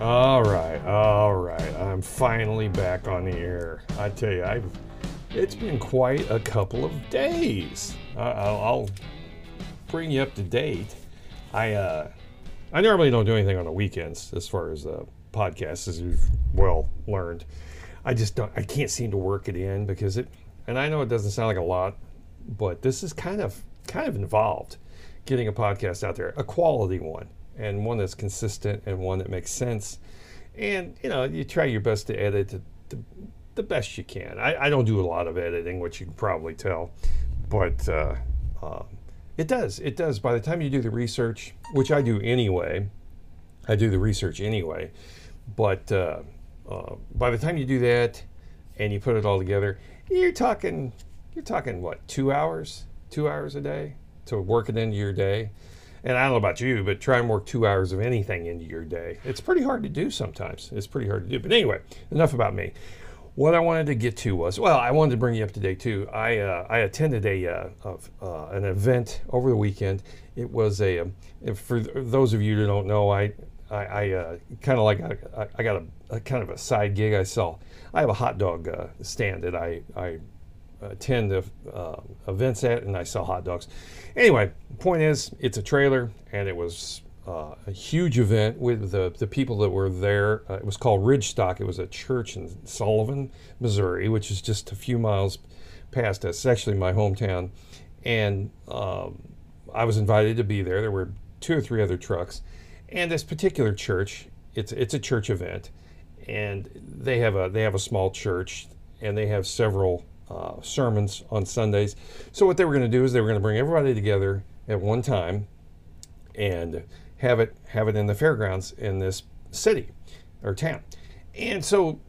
All right, all right. I'm finally back on the air. I tell you, I've it's been quite a couple of days. I'll, I'll bring you up to date. I uh, I normally don't do anything on the weekends as far as uh, podcasts, as you've well learned. I just don't. I can't seem to work it in because it. And I know it doesn't sound like a lot, but this is kind of kind of involved getting a podcast out there, a quality one and one that's consistent and one that makes sense. And you know, you try your best to edit it the, the best you can. I, I, don't do a lot of editing, which you can probably tell, but uh, uh, it does. It does. By the time you do the research, which I do anyway, I do the research anyway. But uh, uh by the time you do that and you put it all together, you're talking you're talking what two hours, two hours a day to work it into your day and I don't know about you, but try and work two hours of anything into your day. It's pretty hard to do sometimes. It's pretty hard to do. But anyway, enough about me. What I wanted to get to was, well, I wanted to bring you up to date too. I uh, I attended a uh, of, uh, an event over the weekend. It was a um, for those of you who don't know, I I, I uh, kind of like I, I got a, a, kind of a side gig. I sell. I have a hot dog uh, stand that I I attend the uh, events at, and I sell hot dogs. Anyway, point is, it's a trailer, and it was uh, a huge event with the, the people that were there. Uh, it was called Ridgestock. It was a church in Sullivan, Missouri, which is just a few miles past us. It's actually my hometown. And um, I was invited to be there. There were two or three other trucks. And this particular church, it's, it's a church event. And they have a they have a small church, and they have several uh, sermons on Sundays. So what they were going to do is they were going to bring everybody together at one time and have it have it in the fairgrounds in this city or town. And so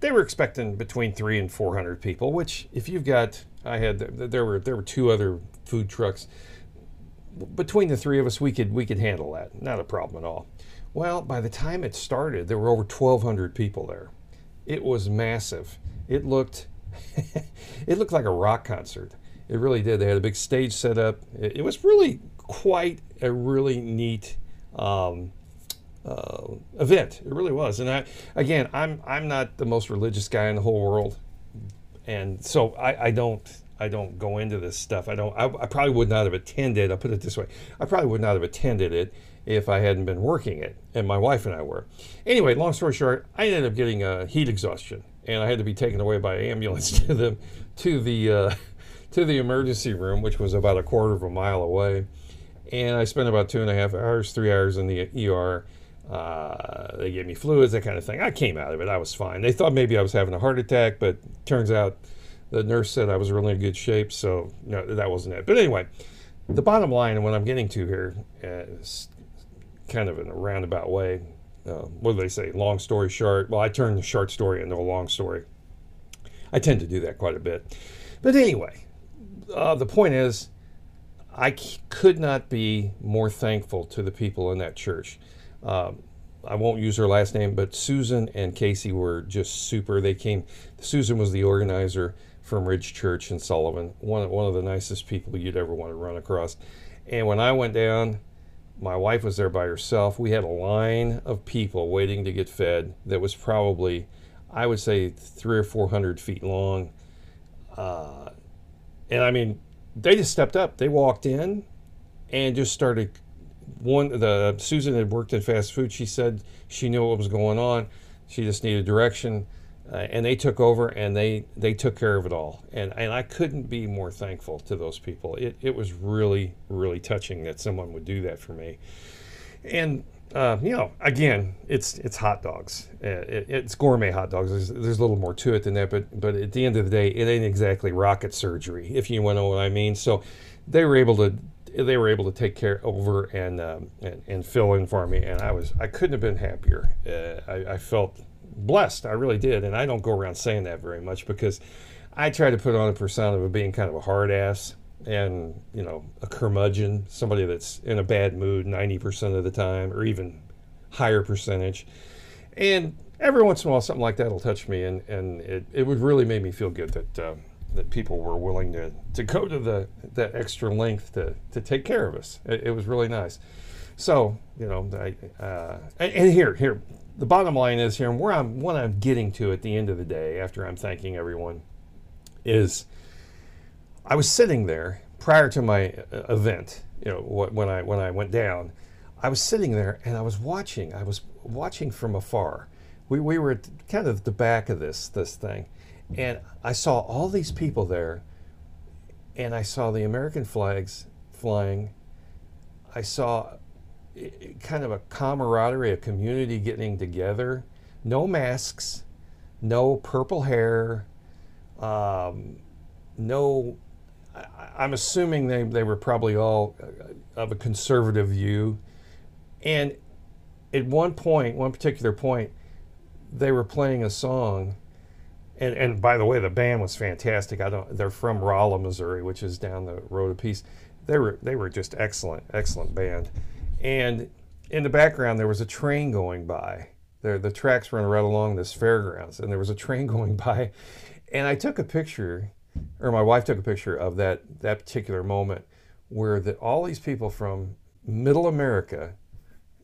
they were expecting between three and four hundred people. Which, if you've got, I had there were there were two other food trucks. Between the three of us, we could we could handle that. Not a problem at all. Well, by the time it started, there were over 1,200 people there. It was massive. It looked it looked like a rock concert. It really did. They had a big stage set up. It, it was really quite a really neat um, uh, event. It really was. And I, again, I'm I'm not the most religious guy in the whole world, and so I, I don't I don't go into this stuff. I don't. I, I, probably would not have attended. I'll put it this way: I probably would not have attended it if I hadn't been working it, and my wife and I were. Anyway, long story short, I ended up getting a heat exhaustion and I had to be taken away by ambulance to the to the uh, to the emergency room, which was about a quarter of a mile away. And I spent about two and a half hours, three hours in the ER. Uh, they gave me fluids, that kind of thing. I came out of it. I was fine. They thought maybe I was having a heart attack, but turns out the nurse said I was really in good shape. So no, that wasn't it. But anyway, the bottom line, and what I'm getting to here, is kind of in a roundabout way, uh, what do they say? Long story short. Well, I turn the short story into a long story. I tend to do that quite a bit. But anyway, uh, the point is, I c- could not be more thankful to the people in that church. Um, I won't use her last name, but Susan and Casey were just super. They came. Susan was the organizer from Ridge Church in Sullivan, one one of the nicest people you'd ever want to run across. And when I went down my wife was there by herself. We had a line of people waiting to get fed that was probably, I would say, three or four hundred feet long. Uh, and I mean, they just stepped up. They walked in and just started. One, the Susan had worked in fast food. She said she knew what was going on. She just needed direction uh, and they took over and they they took care of it all. And and I couldn't be more thankful to those people. It, it was really really touching that someone would do that for me. And uh, you know again it's it's hot dogs. Uh, it, it's gourmet hot dogs. There's, there's a little more to it than that but but at the end of the day it ain't exactly rocket surgery if you know what I mean. So they were able to they were able to take care over and, um, and, and fill in for me and I was I couldn't have been happier. Uh, I, I felt blessed. I really did. And I don't go around saying that very much because I try to put on a persona of being kind of a hard ass and, you know, a curmudgeon, somebody that's in a bad mood 90% of the time or even higher percentage. And every once in a while, something like that will touch me. And, and it, it would really make me feel good that, uh, that people were willing to, to go to the that extra length to, to take care of us. It, it was really nice. So, you know, I, uh, and, and here, here, the bottom line is here, and where I'm, what I'm getting to at the end of the day, after I'm thanking everyone, is I was sitting there prior to my uh, event. You know, when I when I went down, I was sitting there and I was watching. I was watching from afar. We, we were at kind of the back of this this thing, and I saw all these people there, and I saw the American flags flying. I saw kind of a camaraderie, a community getting together. No masks, no purple hair, um, no. I, am assuming they, they were probably all uh, of a conservative view. And at one point, one particular point, they were playing a song. And, and by the way, the band was fantastic. I don't. They're from Rolla, Missouri, which is down the road a piece. They were they were just excellent, excellent band and in the background, there was a train going by. There, the tracks run right along this fairgrounds, and there was a train going by. And I took a picture, or my wife took a picture of that that particular moment, where that all these people from Middle America,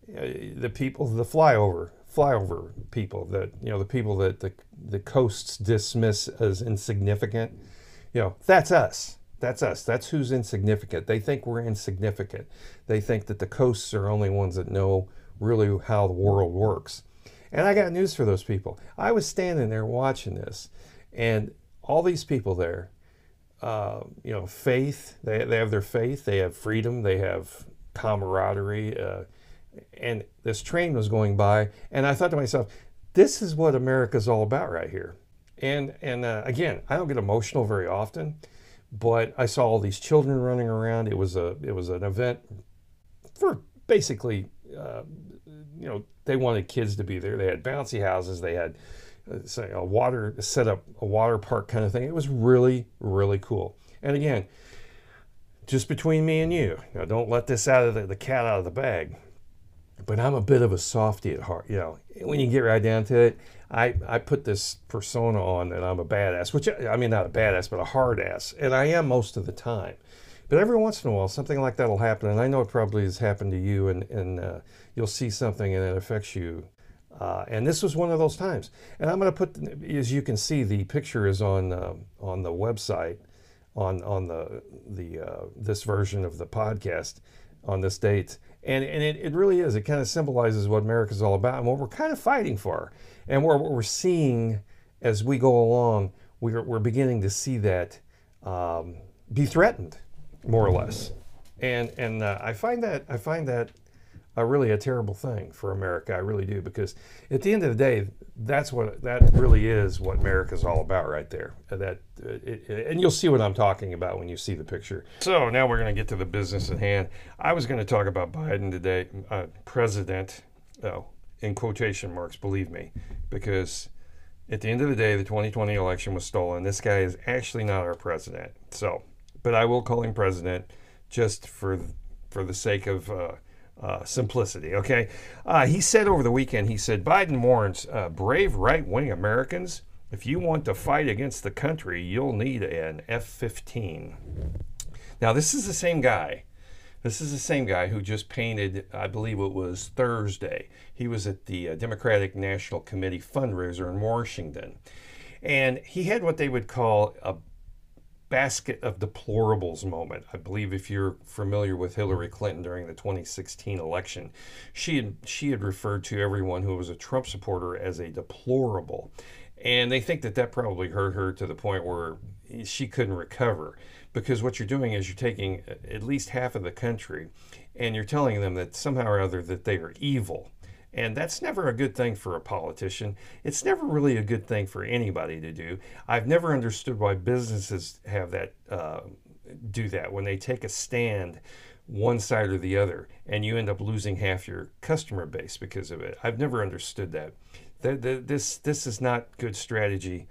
uh, the people, the flyover flyover people, that you know, the people that the the coasts dismiss as insignificant, you know, that's us. That's us. That's who's insignificant. They think we're insignificant. They think that the coasts are only ones that know really how the world works. And I got news for those people. I was standing there watching this, and all these people there, uh, you know, faith, they, they have their faith, they have freedom, they have camaraderie. Uh, and this train was going by, and I thought to myself, this is what America's all about right here. And, and uh, again, I don't get emotional very often but I saw all these children running around. It was a it was an event for basically, uh, you know, they wanted kids to be there. They had bouncy houses. They had uh, say a water set up a water park kind of thing. It was really really cool. And again, just between me and you, now don't let this out of the, the cat out of the bag. But I'm a bit of a softy at heart. You know, when you get right down to it, I, I put this persona on that I'm a badass, which I mean, not a badass, but a hard ass. And I am most of the time. But every once in a while, something like that will happen. And I know it probably has happened to you, and, and uh, you'll see something and it affects you. Uh, and this was one of those times. And I'm going to put, as you can see, the picture is on, uh, on the website, on, on the, the, uh, this version of the podcast on this date. And, and it, it really is. It kind of symbolizes what America's all about and what we're kind of fighting for. And what we're seeing as we go along, we're, we're beginning to see that um, be threatened, more or less. And, and uh, I find that, I find that a really a terrible thing for America. I really do because at the end of the day, that's what that really is what America's all about right there. That it, it, and you'll see what I'm talking about when you see the picture. So now we're going to get to the business at hand. I was going to talk about Biden today, uh, president, oh, in quotation marks, believe me, because at the end of the day, the 2020 election was stolen. This guy is actually not our president. So, but I will call him president just for for the sake of. Uh, uh, simplicity. Okay, uh, he said over the weekend. He said Biden warns uh, brave right-wing Americans: if you want to fight against the country, you'll need an F-15. Now, this is the same guy. This is the same guy who just painted, I believe it was Thursday. He was at the uh, Democratic National Committee fundraiser in Washington. And he had what they would call a basket of deplorables moment. I believe if you're familiar with Hillary Clinton during the 2016 election, she had she had referred to everyone who was a Trump supporter as a deplorable. And they think that that probably hurt her to the point where she couldn't recover because what you're doing is you're taking at least half of the country and you're telling them that somehow or other that they are evil and that's never a good thing for a politician. It's never really a good thing for anybody to do. I've never understood why businesses have that, uh, do that when they take a stand one side or the other and you end up losing half your customer base because of it. I've never understood that. The, the, this this is not good strategy,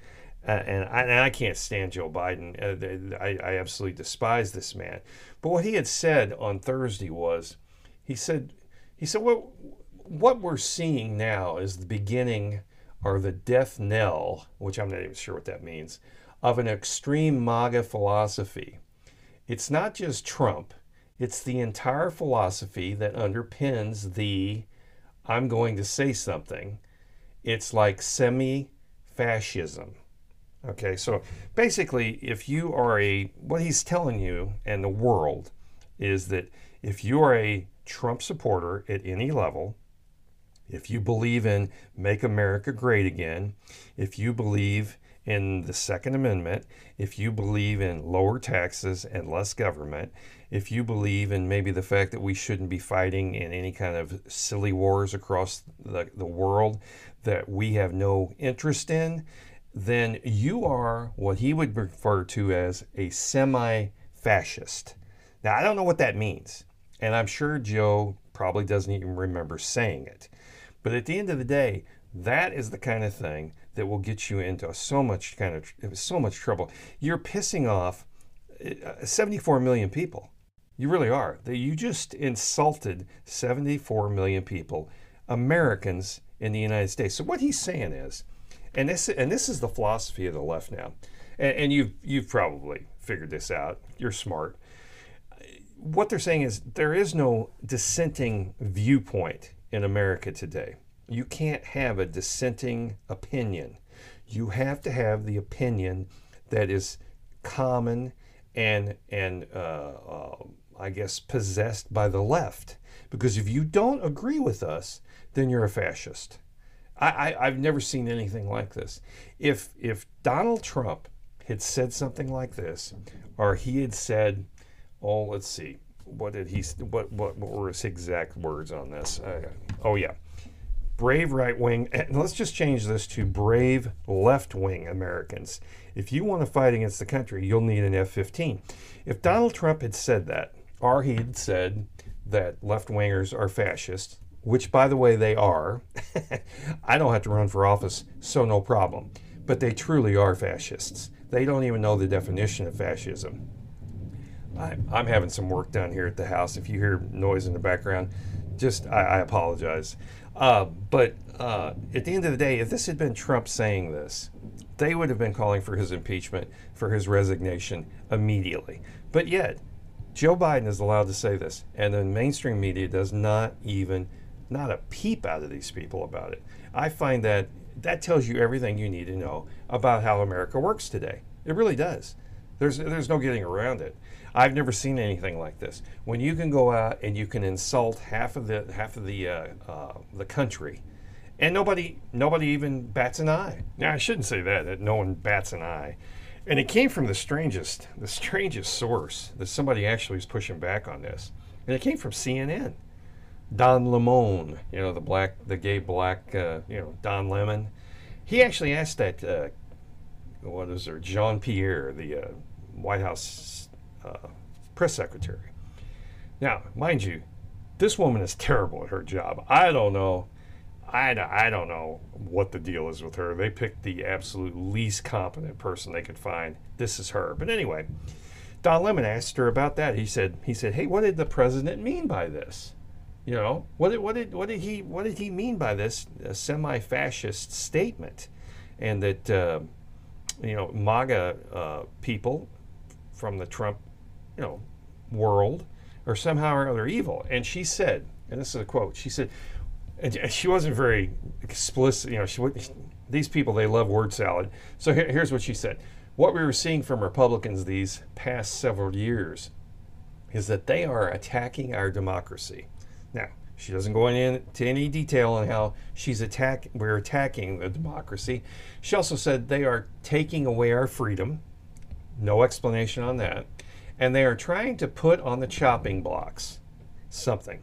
uh, and, I, and I can't stand Joe Biden. Uh, I, I absolutely despise this man. But what he had said on Thursday was, he said, he said, what what we're seeing now is the beginning or the death knell, which I'm not even sure what that means, of an extreme MAGA philosophy. It's not just Trump, it's the entire philosophy that underpins the I'm going to say something. It's like semi fascism. Okay, so basically, if you are a, what he's telling you and the world is that if you are a Trump supporter at any level, if you believe in Make America Great Again, if you believe in the Second Amendment, if you believe in lower taxes and less government, if you believe in maybe the fact that we shouldn't be fighting in any kind of silly wars across the, the world that we have no interest in, then you are what he would refer to as a semi fascist. Now, I don't know what that means, and I'm sure Joe probably doesn't even remember saying it. But at the end of the day, that is the kind of thing that will get you into so much kind of so much trouble. You're pissing off uh, 74 million people. You really are. You just insulted 74 million people, Americans in the United States. So what he's saying is, and this and this is the philosophy of the left now, and, and you've you've probably figured this out. You're smart. What they're saying is there is no dissenting viewpoint in America today. You can't have a dissenting opinion. You have to have the opinion that is common and and uh, uh, I guess possessed by the left. Because if you don't agree with us, then you're a fascist. I, I, have never seen anything like this. If if Donald Trump had said something like this, or he had said, "Oh, let's see, what did he? What what, what were his exact words on this?" Uh, oh yeah, brave right wing. And let's just change this to brave left wing Americans. If you want to fight against the country, you'll need an F-15. If Donald Trump had said that, or he had said that left wingers are fascists, which by the way they are. I don't have to run for office, so no problem. But they truly are fascists. They don't even know the definition of fascism. I, am having some work done here at the house. If you hear noise in the background, just I, I apologize. Uh, but uh, at the end of the day, if this had been Trump saying this, they would have been calling for his impeachment, for his resignation immediately. But yet, Joe Biden is allowed to say this, and the mainstream media does not even not a peep out of these people about it. I find that that tells you everything you need to know about how America works today. It really does. There's there's no getting around it. I've never seen anything like this. When you can go out and you can insult half of the half of the uh, uh, the country, and nobody nobody even bats an eye. Now I shouldn't say that that no one bats an eye. And it came from the strangest the strangest source that somebody actually was pushing back on this, and it came from CNN. Don Lemon, you know, the black, the gay black, uh, you know, Don Lemon. He actually asked that, uh, what is there, Jean Pierre, the uh, White House uh, press secretary. Now, mind you, this woman is terrible at her job. I don't know. I, I don't know what the deal is with her. They picked the absolute least competent person they could find. This is her. But anyway, Don Lemon asked her about that. He said, he said, hey, what did the president mean by this? You know, what did, what did, what did he, what did he mean by this semi-fascist statement? And that, uh, you know, MAGA uh, people from the Trump, you know, world or somehow or other evil. And she said, and this is a quote, she said, and she wasn't very explicit, you know, she, these people, they love word salad. So here, here's what she said. What we were seeing from Republicans these past several years is that they are attacking our democracy. Now, she doesn't go into any detail on how she's attack we're attacking the democracy. She also said they are taking away our freedom. No explanation on that. And they are trying to put on the chopping blocks something.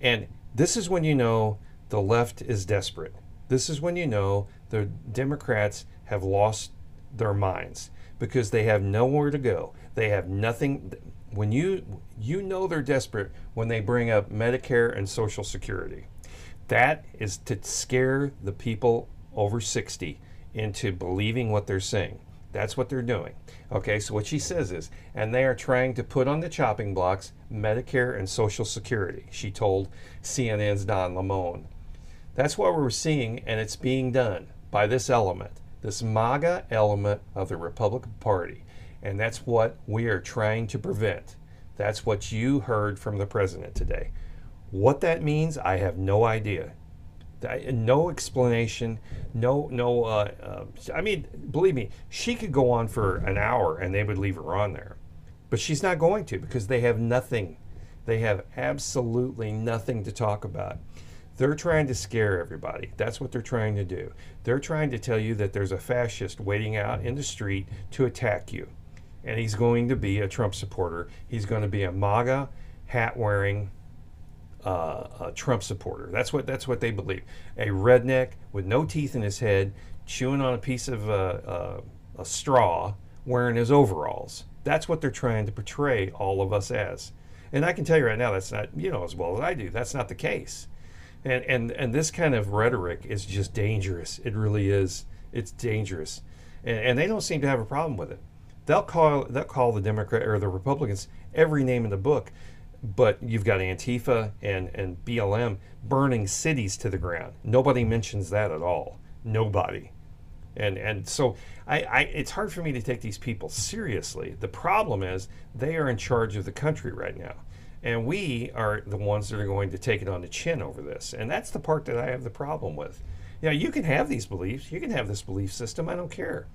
And this is when you know the left is desperate. This is when you know the Democrats have lost their minds because they have nowhere to go. They have nothing when you you know they're desperate when they bring up Medicare and Social Security. That is to scare the people over 60 into believing what they're saying. That's what they're doing. Okay, so what she says is, and they are trying to put on the chopping blocks Medicare and Social Security, she told CNN's Don Lemon. That's what we're seeing, and it's being done by this element, this MAGA element of the Republican Party. And that's what we are trying to prevent. That's what you heard from the president today. What that means, I have no idea. No explanation, no, no. Uh, uh, I mean, believe me, she could go on for an hour and they would leave her on there, but she's not going to because they have nothing. They have absolutely nothing to talk about. They're trying to scare everybody. That's what they're trying to do. They're trying to tell you that there's a fascist waiting out in the street to attack you. And he's going to be a Trump supporter. He's going to be a MAGA hat wearing uh, a Trump supporter. That's what that's what they believe. A redneck with no teeth in his head, chewing on a piece of uh, uh, a straw, wearing his overalls. That's what they're trying to portray all of us as. And I can tell you right now, that's not you know as well as I do. That's not the case. And and and this kind of rhetoric is just dangerous. It really is. It's dangerous, and, and they don't seem to have a problem with it. They'll call they'll call the Democrat or the Republicans every name in the book, but you've got Antifa and and BLM burning cities to the ground. Nobody mentions that at all. Nobody. And and so I, I it's hard for me to take these people seriously. The problem is they are in charge of the country right now. And we are the ones that are going to take it on the chin over this. And that's the part that I have the problem with. Yeah, you can have these beliefs, you can have this belief system, I don't care.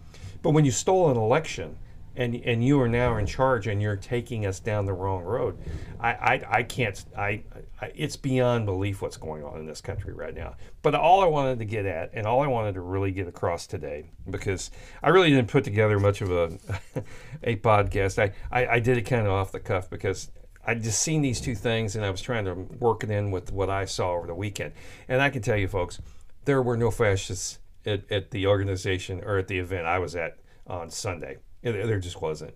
But when you stole an election and and you are now in charge and you're taking us down the wrong road, I I, I can't I, I it's beyond belief what's going on in this country right now. But all I wanted to get at and all I wanted to really get across today because I really didn't put together much of a a podcast. I, I, I did it kind of off the cuff because I just seen these two things and I was trying to work it in with what I saw over the weekend. And I can tell you, folks, there were no fascists at, at the organization or at the event I was at on Sunday. There just wasn't.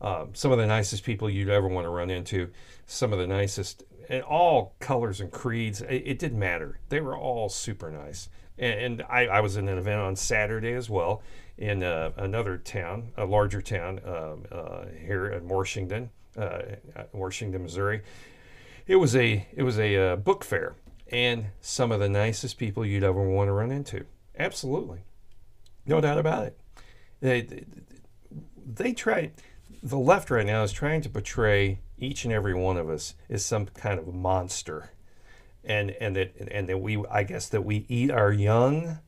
Um, some of the nicest people you'd ever want to run into, some of the nicest, and all colors and creeds. It, it didn't matter. They were all super nice. And, and I, I, was in an event on Saturday as well in uh, another town, a larger town um, uh, here in Washington, uh, Washington, Missouri. It was a it was a uh, book fair, and some of the nicest people you'd ever want to run into. Absolutely, no doubt about it. They, they try. The left right now is trying to portray each and every one of us as some kind of monster, and and that and that we I guess that we eat our young,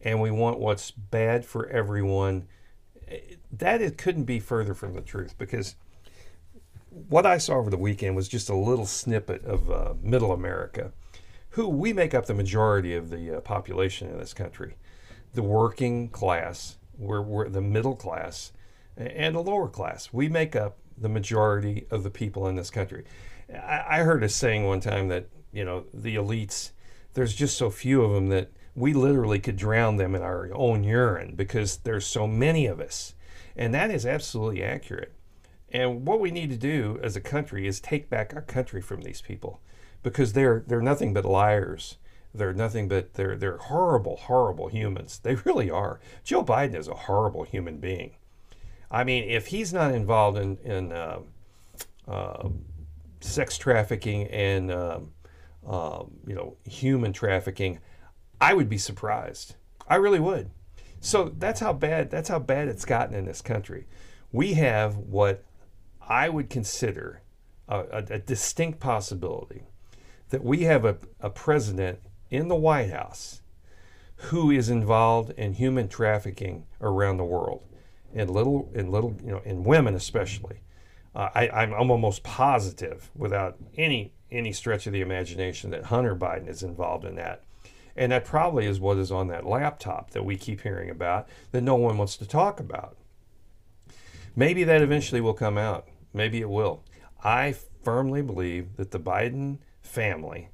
and we want what's bad for everyone. That it couldn't be further from the truth because what I saw over the weekend was just a little snippet of uh, Middle America, who we make up the majority of the uh, population in this country, the working class, we're, we're the middle class, and the lower class. We make up the majority of the people in this country. I, I heard a saying one time that you know the elites, there's just so few of them that we literally could drown them in our own urine because there's so many of us, and that is absolutely accurate. And what we need to do as a country is take back our country from these people because they're they're nothing but liars. They're nothing but they're they're horrible, horrible humans. They really are. Joe Biden is a horrible human being. I mean, if he's not involved in in uh, uh, sex trafficking and um, um, you know human trafficking, I would be surprised. I really would. So that's how bad that's how bad it's gotten in this country. We have what I would consider a, a, a distinct possibility that we have a, a president in the White House who is involved in human trafficking around the world, in little, in little, you know, in women especially. Uh, I, I'm, almost positive, without any any stretch of the imagination, that Hunter Biden is involved in that. And that probably is what is on that laptop that we keep hearing about that no one wants to talk about. Maybe that eventually will come out. Maybe it will. I firmly believe that the Biden family,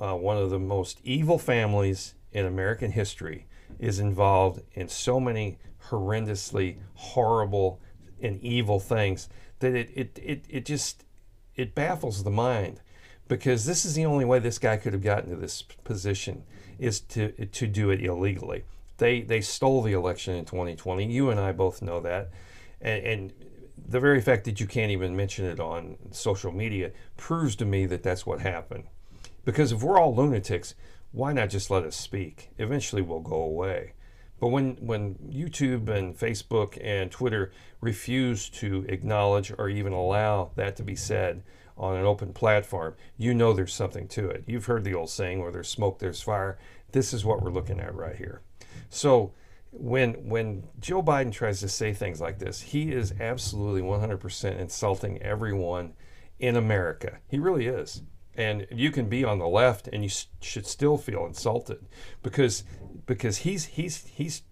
uh, one of the most evil families in American history, is involved in so many horrendously horrible and evil things that it, it, it, it just it baffles the mind because this is the only way this guy could have gotten to this position is to to do it illegally. They they stole the election in 2020. You and I both know that, and, and the very fact that you can't even mention it on social media proves to me that that's what happened. Because if we're all lunatics, why not just let us speak? Eventually, we'll go away. But when, when YouTube and Facebook and Twitter refuse to acknowledge or even allow that to be said on an open platform, you know there's something to it. You've heard the old saying, where there's smoke, there's fire. This is what we're looking at right here. So when when Joe Biden tries to say things like this, he is absolutely 100% insulting everyone in America. He really is. And you can be on the left and you should still feel insulted because because he's he's he's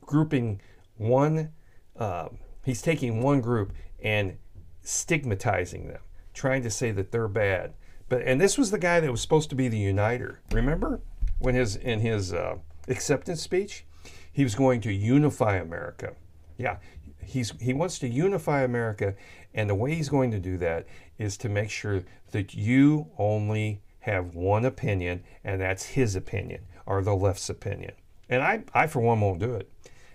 grouping one uh, he's taking one group and stigmatizing them, trying to say that they're bad. But and this was the guy that was supposed to be the uniter. Remember when his in his uh, acceptance speech he was going to unify America. Yeah, he's he wants to unify America, and the way he's going to do that is to make sure that you only have one opinion, and that's his opinion or the left's opinion. And I, I for one, won't do it.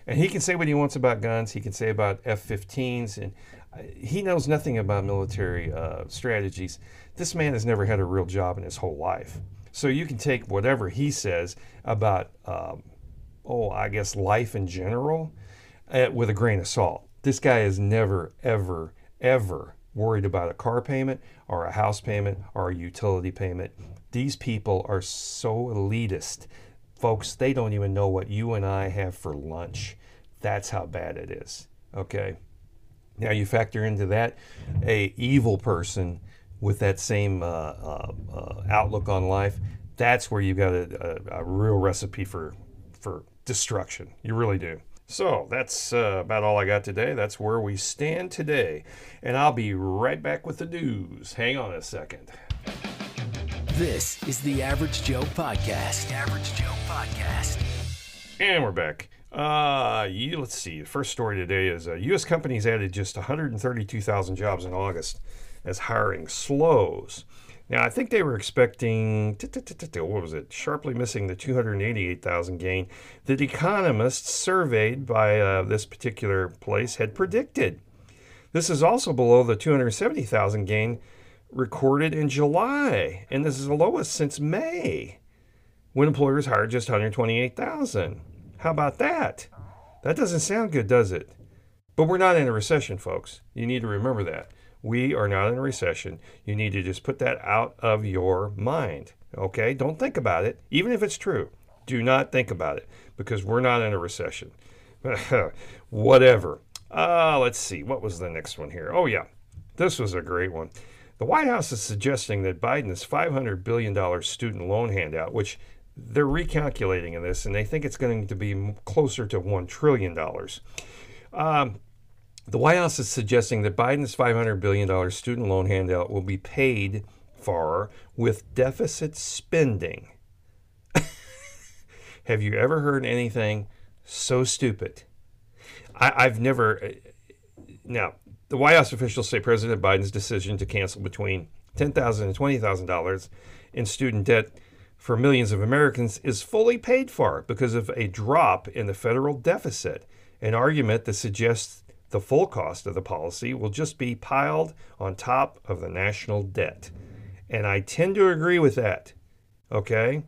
And he can say what he wants about guns. He can say about F-15s, and uh, he knows nothing about military uh, strategies. This man has never had a real job in his whole life. So you can take whatever he says about um, oh, I guess life in general uh, with a grain of salt. This guy is never, ever, ever worried about a car payment or a house payment or a utility payment. These people are so elitist. Folks, they don't even know what you and I have for lunch. That's how bad it is. Okay? Now you factor into that a evil person with that same uh, uh, uh, outlook on life. That's where you got a, a, a real recipe for for destruction. You really do. So that's uh, about all I got today. That's where we stand today. And I'll be right back with the news. Hang on a second. This is the Average Joe Podcast. The Average Joe Podcast. And we're back. Uh, you, let's see. The first story today is uh, U.S. companies added just 132,000 jobs in August as hiring slows. Now, I think they were expecting, what was it, sharply missing the 288,000 gain that economists surveyed by uh, this particular place had predicted. This is also below the 270,000 gain recorded in July, and this is the lowest since May, when employers hired just 128,000. How about that? That doesn't sound good, does it? But we're not in a recession, folks. You need to remember that. We are not in a recession. You need to just put that out of your mind. Okay? Don't think about it, even if it's true. Do not think about it because we're not in a recession. Whatever. Uh, let's see. What was the next one here? Oh, yeah. This was a great one. The White House is suggesting that Biden's $500 billion student loan handout, which they're recalculating in this, and they think it's going to be closer to $1 trillion. Um, the White House is suggesting that Biden's $500 billion student loan handout will be paid for with deficit spending. Have you ever heard anything so stupid? I, have never. Uh, now, the White House officials say President Biden's decision to cancel between $10,000 and $20,000 in student debt for millions of Americans is fully paid for because of a drop in the federal deficit, an argument that suggests the full cost of the policy will just be piled on top of the national debt. And I tend to agree with that. Okay?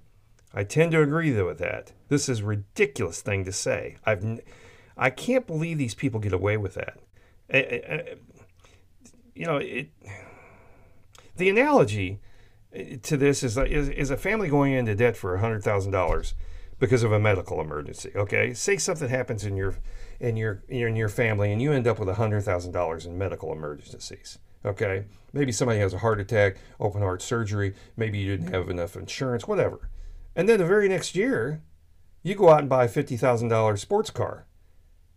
I tend to agree with that. This is a ridiculous thing to say. I've I can't believe these people get away with that. You know, it, the analogy uh, to this is, is, is a family going into debt for $100,000 because of a medical emergency. Okay, say something happens in your in your in your family and you end up with hundred thousand dollars in medical emergencies. Okay, maybe somebody has a heart attack, open heart surgery. Maybe you didn't have enough insurance, whatever. And then the very next year, you go out and buy a fifty thousand dollars sports car,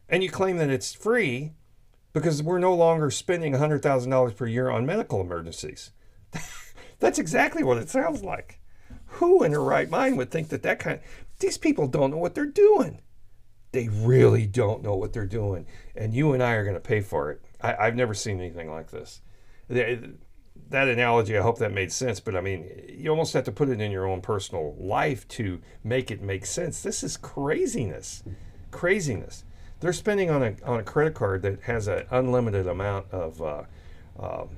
and you claim that it's free because we're no longer spending hundred thousand dollars per year on medical emergencies. That's exactly what it sounds like. Who in their right mind would think that that kind? These people don't know what they're doing. They really don't know what they're doing. And you and I are going to pay for it. I, have never seen anything like this. That analogy, I hope that made sense. But I mean, you almost have to put it in your own personal life to make it make sense. This is craziness, craziness. They're spending on a on a credit card that has an unlimited amount of, uh, um,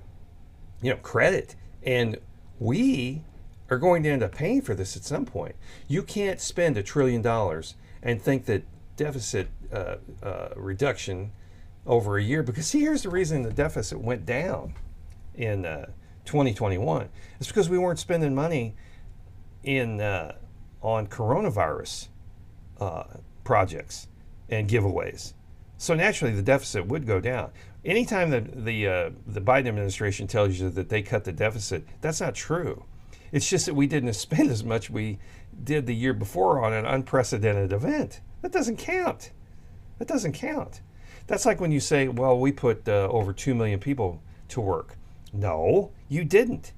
you know, credit, and we are going to end up paying for this at some point. You can't spend a trillion dollars and think that deficit uh, uh, reduction over a year because see here's the reason the deficit went down in uh, 2021 it's because we weren't spending money in uh, on coronavirus uh, projects and giveaways so naturally the deficit would go down anytime that the uh, the Biden administration tells you that they cut the deficit that's not true it's just that we didn't spend as much we did the year before on an unprecedented event that doesn't count that doesn't count that's like when you say, well, we put uh, over 2 million people to work. No, you didn't.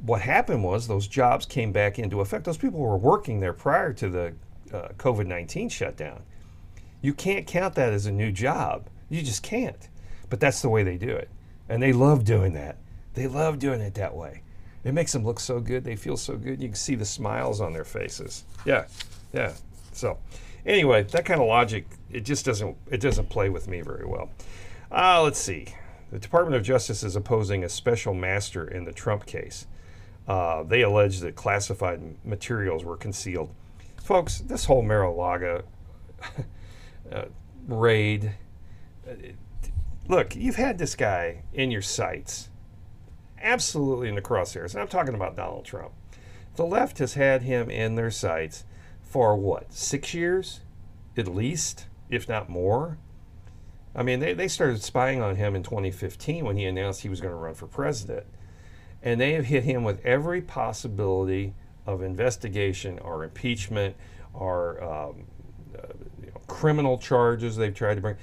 What happened was those jobs came back into effect. Those people were working there prior to the uh, COVID 19 shutdown. You can't count that as a new job. You just can't. But that's the way they do it. And they love doing that. They love doing it that way. It makes them look so good. They feel so good. You can see the smiles on their faces. Yeah, yeah. So, anyway, that kind of logic it just doesn't it doesn't play with me very well. Uh, let's see. The Department of Justice is opposing a special master in the Trump case. Uh, they allege that classified materials were concealed. Folks, this whole Mar-a-Lago uh, raid. Uh, look, you've had this guy in your sights, absolutely in the crosshairs, and I'm talking about Donald Trump. The left has had him in their sights for what, six years at least? if not more. I mean, they, they started spying on him in 2015 when he announced he was going to run for president. And they have hit him with every possibility of investigation or impeachment or um, criminal charges they've tried to bring.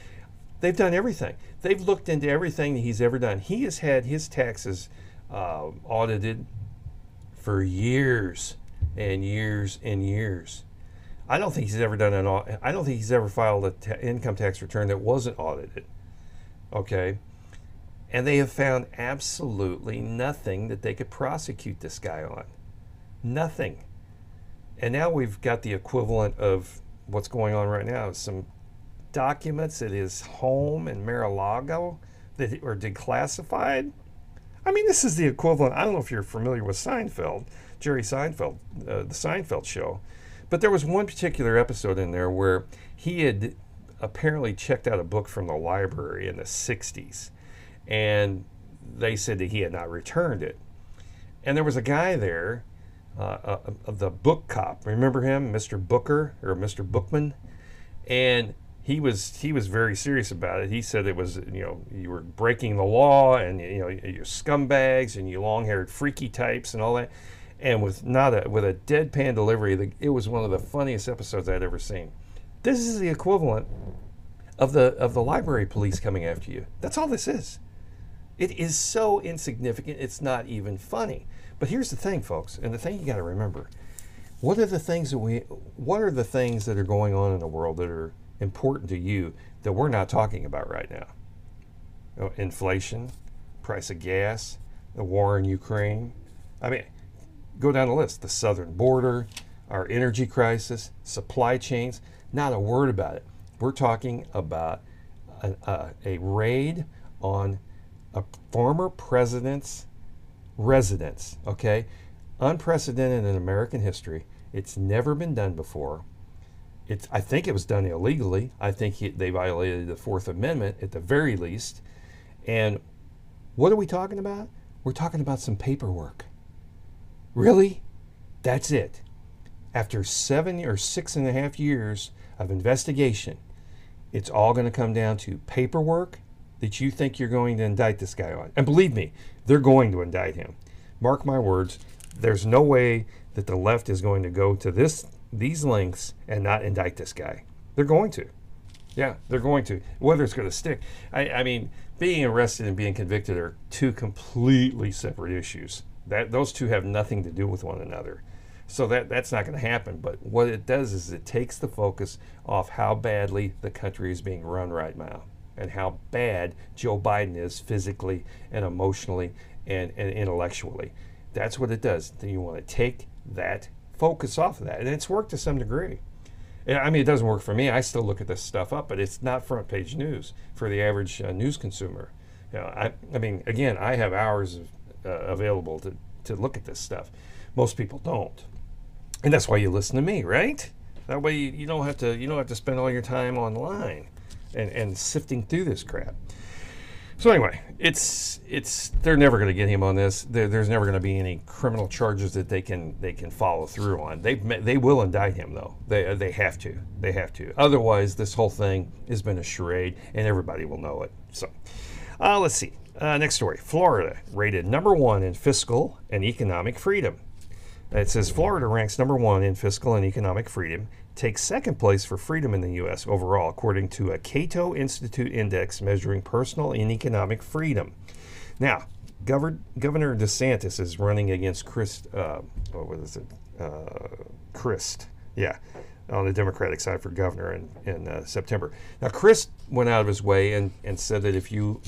They've done everything. They've looked into everything that he's ever done. He has had his taxes uh, audited for years and years and years. I don't think he's ever done an. I don't think he's ever filed an ta- income tax return that wasn't audited. Okay, and they have found absolutely nothing that they could prosecute this guy on. Nothing. And now we've got the equivalent of what's going on right now. Some documents at his home in Mar-a-Lago that are declassified. I mean, this is the equivalent. I don't know if you're familiar with Seinfeld, Jerry Seinfeld, uh, the Seinfeld show but there was one particular episode in there where he had apparently checked out a book from the library in the 60s, and they said that he had not returned it. And there was a guy there, uh, uh the book cop. Remember him, Mr. Booker or Mr. Bookman? And he was he was very serious about it. He said it was you know you were breaking the law and you know you're scumbags and you long-haired freaky types and all that and with not a with a deadpan delivery. The, it was one of the funniest episodes I'd ever seen. This is the equivalent of the of the library police coming after you. That's all this is. It is so insignificant. It's not even funny. But here's the thing, folks, and the thing you got to remember: what are the things that we what are the things that are going on in the world that are important to you that we're not talking about right now? Know, inflation, price of gas, the war in Ukraine. I mean, go down the list the southern border, our energy crisis, supply chains, not a word about it. We're talking about a, a, a raid on a former president's residence, okay? Unprecedented in American history. It's never been done before. It's, I think it was done illegally. I think he, they violated the Fourth Amendment at the very least. And what are we talking about? We're talking about some paperwork. Really? That's it. After seven or six and a half years of investigation, it's all going to come down to paperwork that you think you're going to indict this guy on. And believe me, they're going to indict him. Mark my words, there's no way that the left is going to go to this these lengths and not indict this guy. They're going to. Yeah, they're going to. Whether it's going to stick. I, I mean, being arrested and being convicted are two completely separate issues. That those two have nothing to do with one another. So that that's not going to happen. But what it does is it takes the focus off how badly the country is being run right now. And how bad Joe Biden is physically and emotionally and, and intellectually. That's what it does. Then you want to take that focus off of that. And it's worked to some degree. I mean, it doesn't work for me. I still look at this stuff up, but it's not front page news for the average uh, news consumer. You know, I, I mean, again, I have hours of, uh, available to, to look at this stuff. Most people don't, and that's why you listen to me, right? That way you, you don't have to you don't have to spend all your time online and, and sifting through this crap. So anyway, it's it's they're never going to get him on this. There, there's never going to be any criminal charges that they can they can follow through on. They they will indict him though. They they have to. They have to. Otherwise, this whole thing has been a charade, and everybody will know it. So, uh, let's see. Uh, next story: Florida rated number one in fiscal and economic freedom. It says Florida ranks number one in fiscal and economic freedom takes second place for freedom in the U.S. overall, according to a Cato Institute index measuring personal and economic freedom. Now, Governor, DeSantis is running against Chris. Uh, was it? Uh, Crist. Yeah, on the Democratic side for governor in, in uh, September. Now, Crist went out of his way and, and said that if you,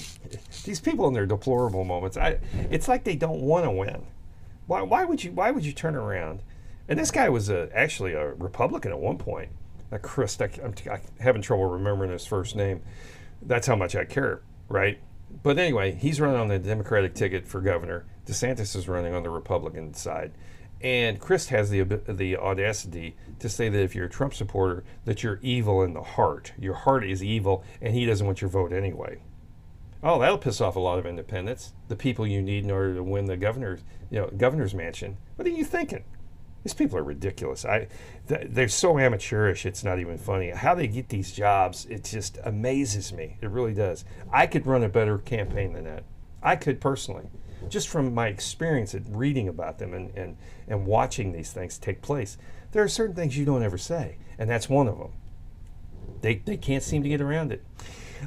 these people in their deplorable moments, I, it's like they don't want to win. Why, why would you? Why would you turn around and this guy was a, actually a Republican at one point. Uh, Crist, I, am having trouble remembering his first name. That's how much I care, right? But anyway, he's running on the Democratic ticket for governor. DeSantis is running on the Republican side. And Crist has the the audacity to say that if you're a Trump supporter, that you're evil in the heart. Your heart is evil, and he doesn't want your vote anyway. Oh, that'll piss off a lot of independents, the people you need in order to win the governor's, you know, governor's mansion. What are you thinking? These people are ridiculous. I, they're so amateurish. It's not even funny. How they get these jobs, it just amazes me. It really does. I could run a better campaign than that. I could personally, just from my experience at reading about them and, and, and watching these things take place. There are certain things you don't ever say, and that's one of them. They, they can't seem to get around it.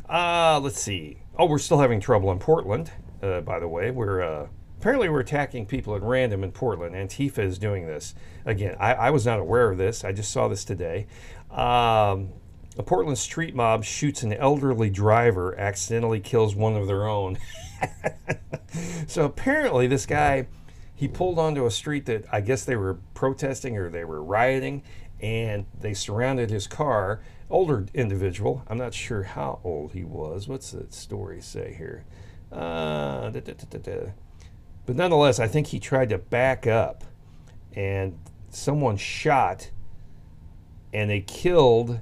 Uh, let's see. Oh, we're still having trouble in Portland, uh, by the way. We're uh, Apparently, we're attacking people at random in Portland. Antifa is doing this. Again, I, I was not aware of this. I just saw this today. Um, a Portland street mob shoots an elderly driver, accidentally kills one of their own. so apparently, this guy he pulled onto a street that I guess they were protesting or they were rioting, and they surrounded his car. Older individual. I'm not sure how old he was. What's the story say here? Uh, da, da, da, but nonetheless, I think he tried to back up and someone shot and they killed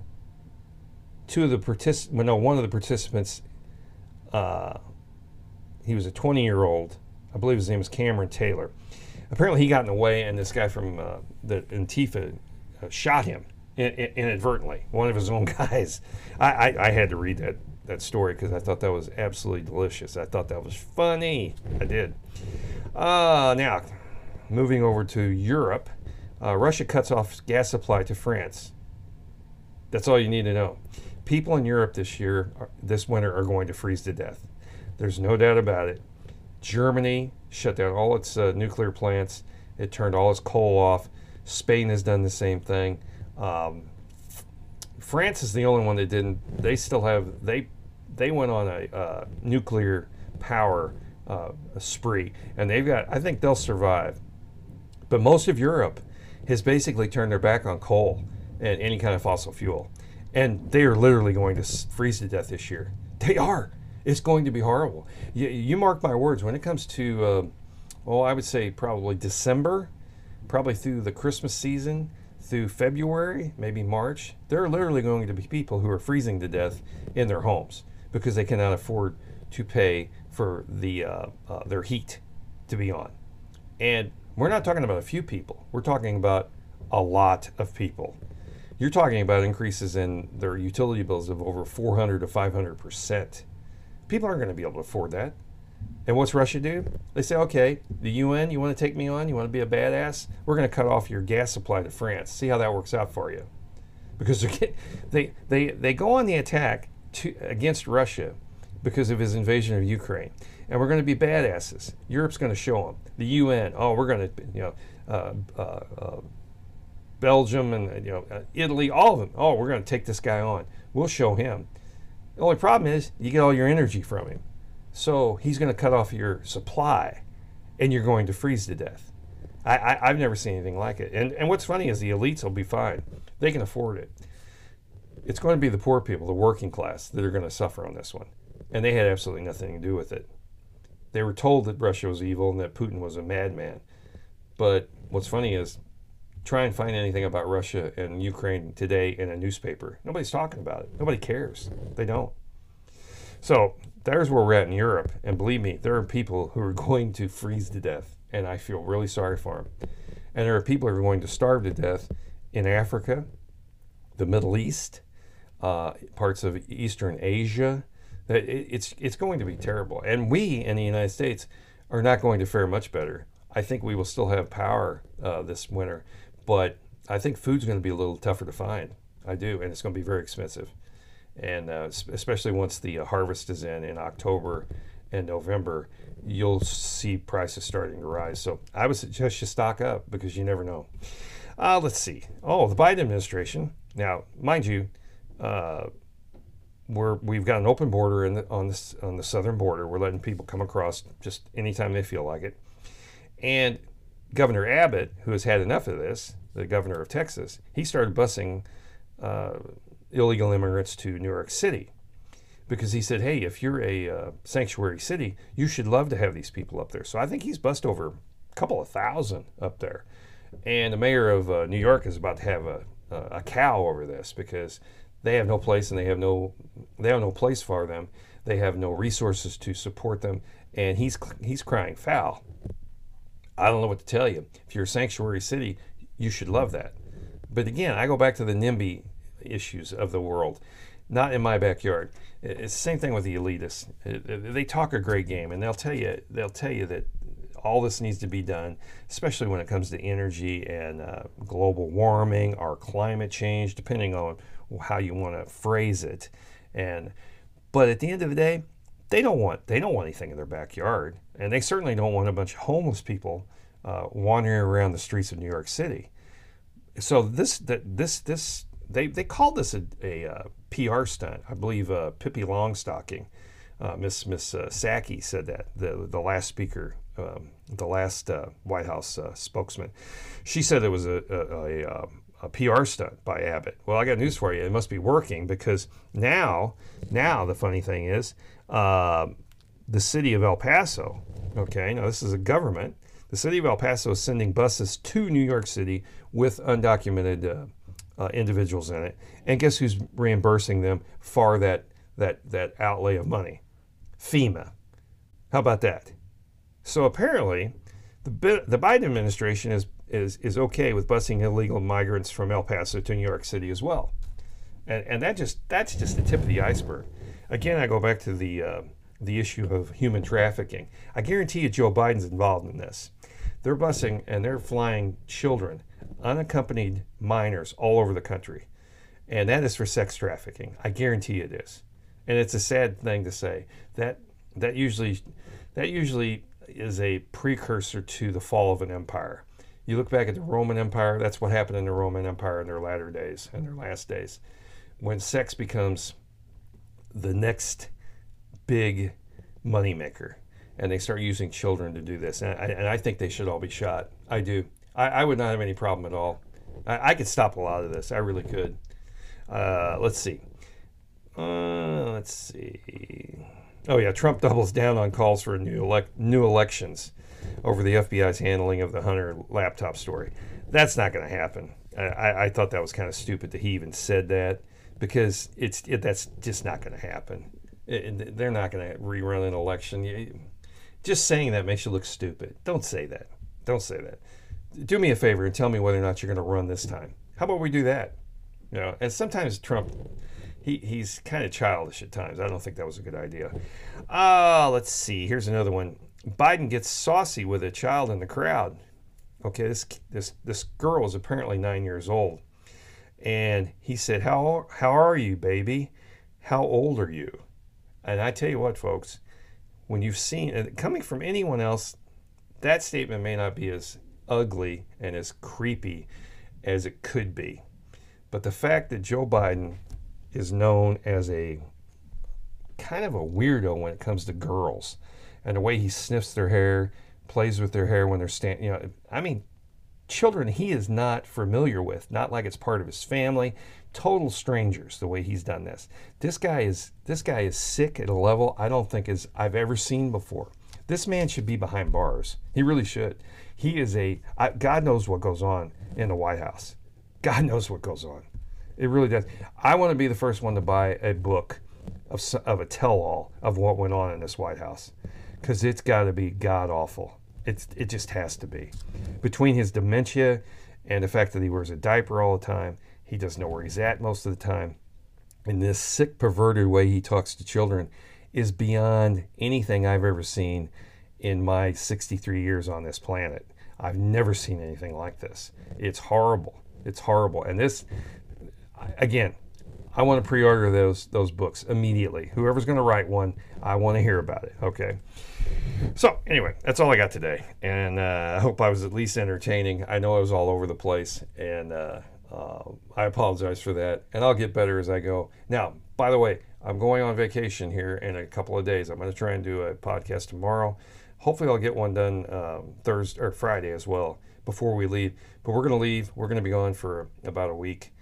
two of the participants. No, one of the participants. Uh, he was a 20 year old. I believe his name was Cameron Taylor. Apparently, he got in the way, and this guy from uh, the Antifa uh, shot him in, in, inadvertently. One of his own guys. I, I, I had to read that that story because I thought that was absolutely delicious. I thought that was funny. I did. Uh, now, moving over to Europe, uh, Russia cuts off gas supply to France. That's all you need to know. People in Europe this year, this winter, are going to freeze to death. There's no doubt about it. Germany shut down all its uh, nuclear plants. It turned all its coal off. Spain has done the same thing. Um, France is the only one that didn't. They still have they they went on a uh, nuclear power uh, spree, and they've got. I think they'll survive. But most of Europe has basically turned their back on coal and any kind of fossil fuel, and they are literally going to freeze to death this year. They are. It's going to be horrible. You, you mark my words. When it comes to, uh, well, I would say probably December, probably through the Christmas season through February, maybe March, there are literally going to be people who are freezing to death in their homes because they cannot afford to pay for the uh, uh, their heat to be on. And we're not talking about a few people. We're talking about a lot of people. You're talking about increases in their utility bills of over 400 to 500 percent. People aren't going to be able to afford that. And what's Russia do? They say, okay, the UN, you want to take me on? You want to be a badass? We're going to cut off your gas supply to France. See how that works out for you. Because they, they, they go on the attack to, against Russia because of his invasion of Ukraine. And we're going to be badasses. Europe's going to show them. The UN, oh, we're going to, you know, uh, uh, uh, Belgium and, you know, uh, Italy, all of them. Oh, we're going to take this guy on. We'll show him. The only problem is you get all your energy from him. So he's going to cut off your supply and you're going to freeze to death. I, I, have never seen anything like it. And, and what's funny is the elites will be fine. They can afford it. It's going to be the poor people, the working class, that are going to suffer on this one. And they had absolutely nothing to do with it. They were told that Russia was evil and that Putin was a madman. But what's funny is try and find anything about Russia and Ukraine today in a newspaper. Nobody's talking about it. Nobody cares. They don't. So there's where we're at in Europe. And believe me, there are people who are going to freeze to death. And I feel really sorry for them. And there are people who are going to starve to death in Africa, the Middle East, uh, parts of Eastern Asia. It's, it's going to be terrible. And we in the United States are not going to fare much better. I think we will still have power uh, this winter, but I think food's going to be a little tougher to find. I do, and it's going to be very expensive. And uh, especially once the uh, harvest is in in October and November, you'll see prices starting to rise. So I would suggest you stock up because you never know. Uh, let's see. Oh, the Biden administration. Now, mind you, uh, we're we've got an open border the, on on the southern border. We're letting people come across just anytime they feel like it. And Governor Abbott, who has had enough of this, the governor of Texas, he started busing uh, illegal immigrants to New York City because he said, "Hey, if you're a uh, sanctuary city, you should love to have these people up there." So I think he's bust over a couple of thousand up there, and the mayor of uh, New York is about to have a, a cow over this because they have no place and they have no they have no place for them. They have no resources to support them, and he's he's crying foul. I don't know what to tell you. If you're a sanctuary city, you should love that. But again, I go back to the NIMBY issues of the world not in my backyard. It's the same thing with the elitists. They talk a great game, and they'll tell you they'll tell you that all this needs to be done, especially when it comes to energy and uh, global warming or climate change, depending on how you want to phrase it. And but at the end of the day, they don't want they don't want anything in their backyard, and they certainly don't want a bunch of homeless people uh, wandering around the streets of New York City. So this that this this they they called this a, a, a uh, PR stunt. I believe uh, Pippi Longstocking, uh, Miss Miss uh, Psaki said that the the last speaker, um, the last uh, White House uh, spokesman, she said it was a a, a, PR stunt by Abbott. Well, I got news for you. It must be working because now now the funny thing is um, the city of El Paso. Okay, now this is a government. The city of El Paso is sending buses to New York City with undocumented uh, individuals in it. And guess who's reimbursing them for that, that, that outlay of money? FEMA. How about that? So apparently, the, the Biden administration is, is, is okay with busing illegal migrants from El Paso to New York City as well. And, and that just, that's just the tip of the iceberg. Again, I go back to the, uh, the issue of human trafficking. I guarantee you Joe Biden's involved in this. They're busing and they're flying children unaccompanied minors all over the country. And that is for sex trafficking. I guarantee it is. And it's a sad thing to say. That that usually that usually is a precursor to the fall of an empire. You look back at the Roman Empire, that's what happened in the Roman Empire in their latter days and their last days. When sex becomes the next big moneymaker and they start using children to do this. And I, and I think they should all be shot. I do. I, I would not have any problem at all. I, I, could stop a lot of this. I really could. Uh, let's see. Uh, let's see. Oh yeah, Trump doubles down on calls for new elect new elections over the FBI's handling of the Hunter laptop story. That's not going to happen. I, I, thought that was kind of stupid that he even said that because it's it, that's just not going to happen. It, they're not going to rerun an election. Just saying that makes you look stupid. Don't say that. Don't say that do me a favor and tell me whether or not you're going to run this time. How about we do that? You know, and sometimes Trump, he, he's kind of childish at times. I don't think that was a good idea. Uh, let's see. Here's another one. Biden gets saucy with a child in the crowd. Okay, this this this girl is apparently nine years old, and he said, "How how are you, baby? How old are you?" And I tell you what, folks, when you've seen coming from anyone else, that statement may not be as ugly and as creepy as it could be. But the fact that Joe Biden is known as a kind of a weirdo when it comes to girls and the way he sniffs their hair, plays with their hair when they're standing. You know, I mean, children he is not familiar with, not like it's part of his family. Total strangers. The way he's done this. This guy is this guy is sick at a level I don't think is I've ever seen before. This man should be behind bars. He really should. He is a I, God knows what goes on in the White House. God knows what goes on. It really does. I want to be the first one to buy a book of, of a tell-all of what went on in this White House because it's got to be god awful. It's it just has to be. Between his dementia and the fact that he wears a diaper all the time, he doesn't know where he's at most of the time, and this sick, perverted way he talks to children is beyond anything I've ever seen in my 63 years on this planet. I've never seen anything like this. It's horrible. It's horrible. And this, again, I want to pre-order those those books immediately. Whoever's going to write one, I want to hear about it. Okay. So anyway, that's all I got today, and uh, I hope I was at least entertaining. I know I was all over the place, and uh, uh, I apologize for that. And I'll get better as I go. Now, by the way, I'm going on vacation here in a couple of days. I'm going to try and do a podcast tomorrow. Hopefully, I'll get one done um, Thursday or Friday as well before we leave. But we're going to leave. We're going to be gone for about a week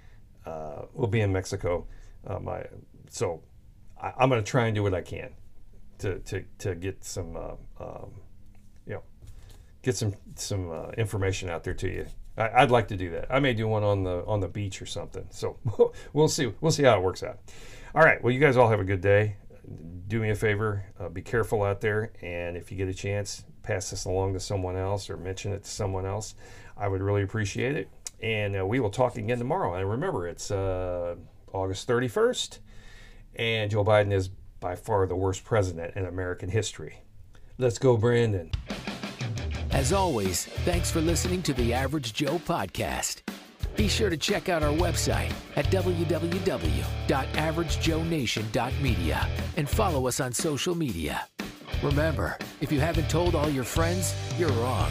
uh, we'll be in Mexico. Uh, my so I, am going to try and do what I can to to, to get some uh, um, you know get some some uh, information out there to you. I, would like to do that. I may do one on the on the beach or something. So we'll see. We'll see how it works out. All right. Well, you guys all have a good day. Do me a favor. Uh, be careful out there, and if you get a chance, pass this along to someone else or mention it to someone else. I would really appreciate it. And uh, we will talk again tomorrow. And remember, it's uh, August 31st, and Joe Biden is by far the worst president in American history. Let's go, Brandon. As always, thanks for listening to the Average Joe podcast. Be sure to check out our website at www.averagejoenation.media and follow us on social media. Remember, if you haven't told all your friends, you're wrong.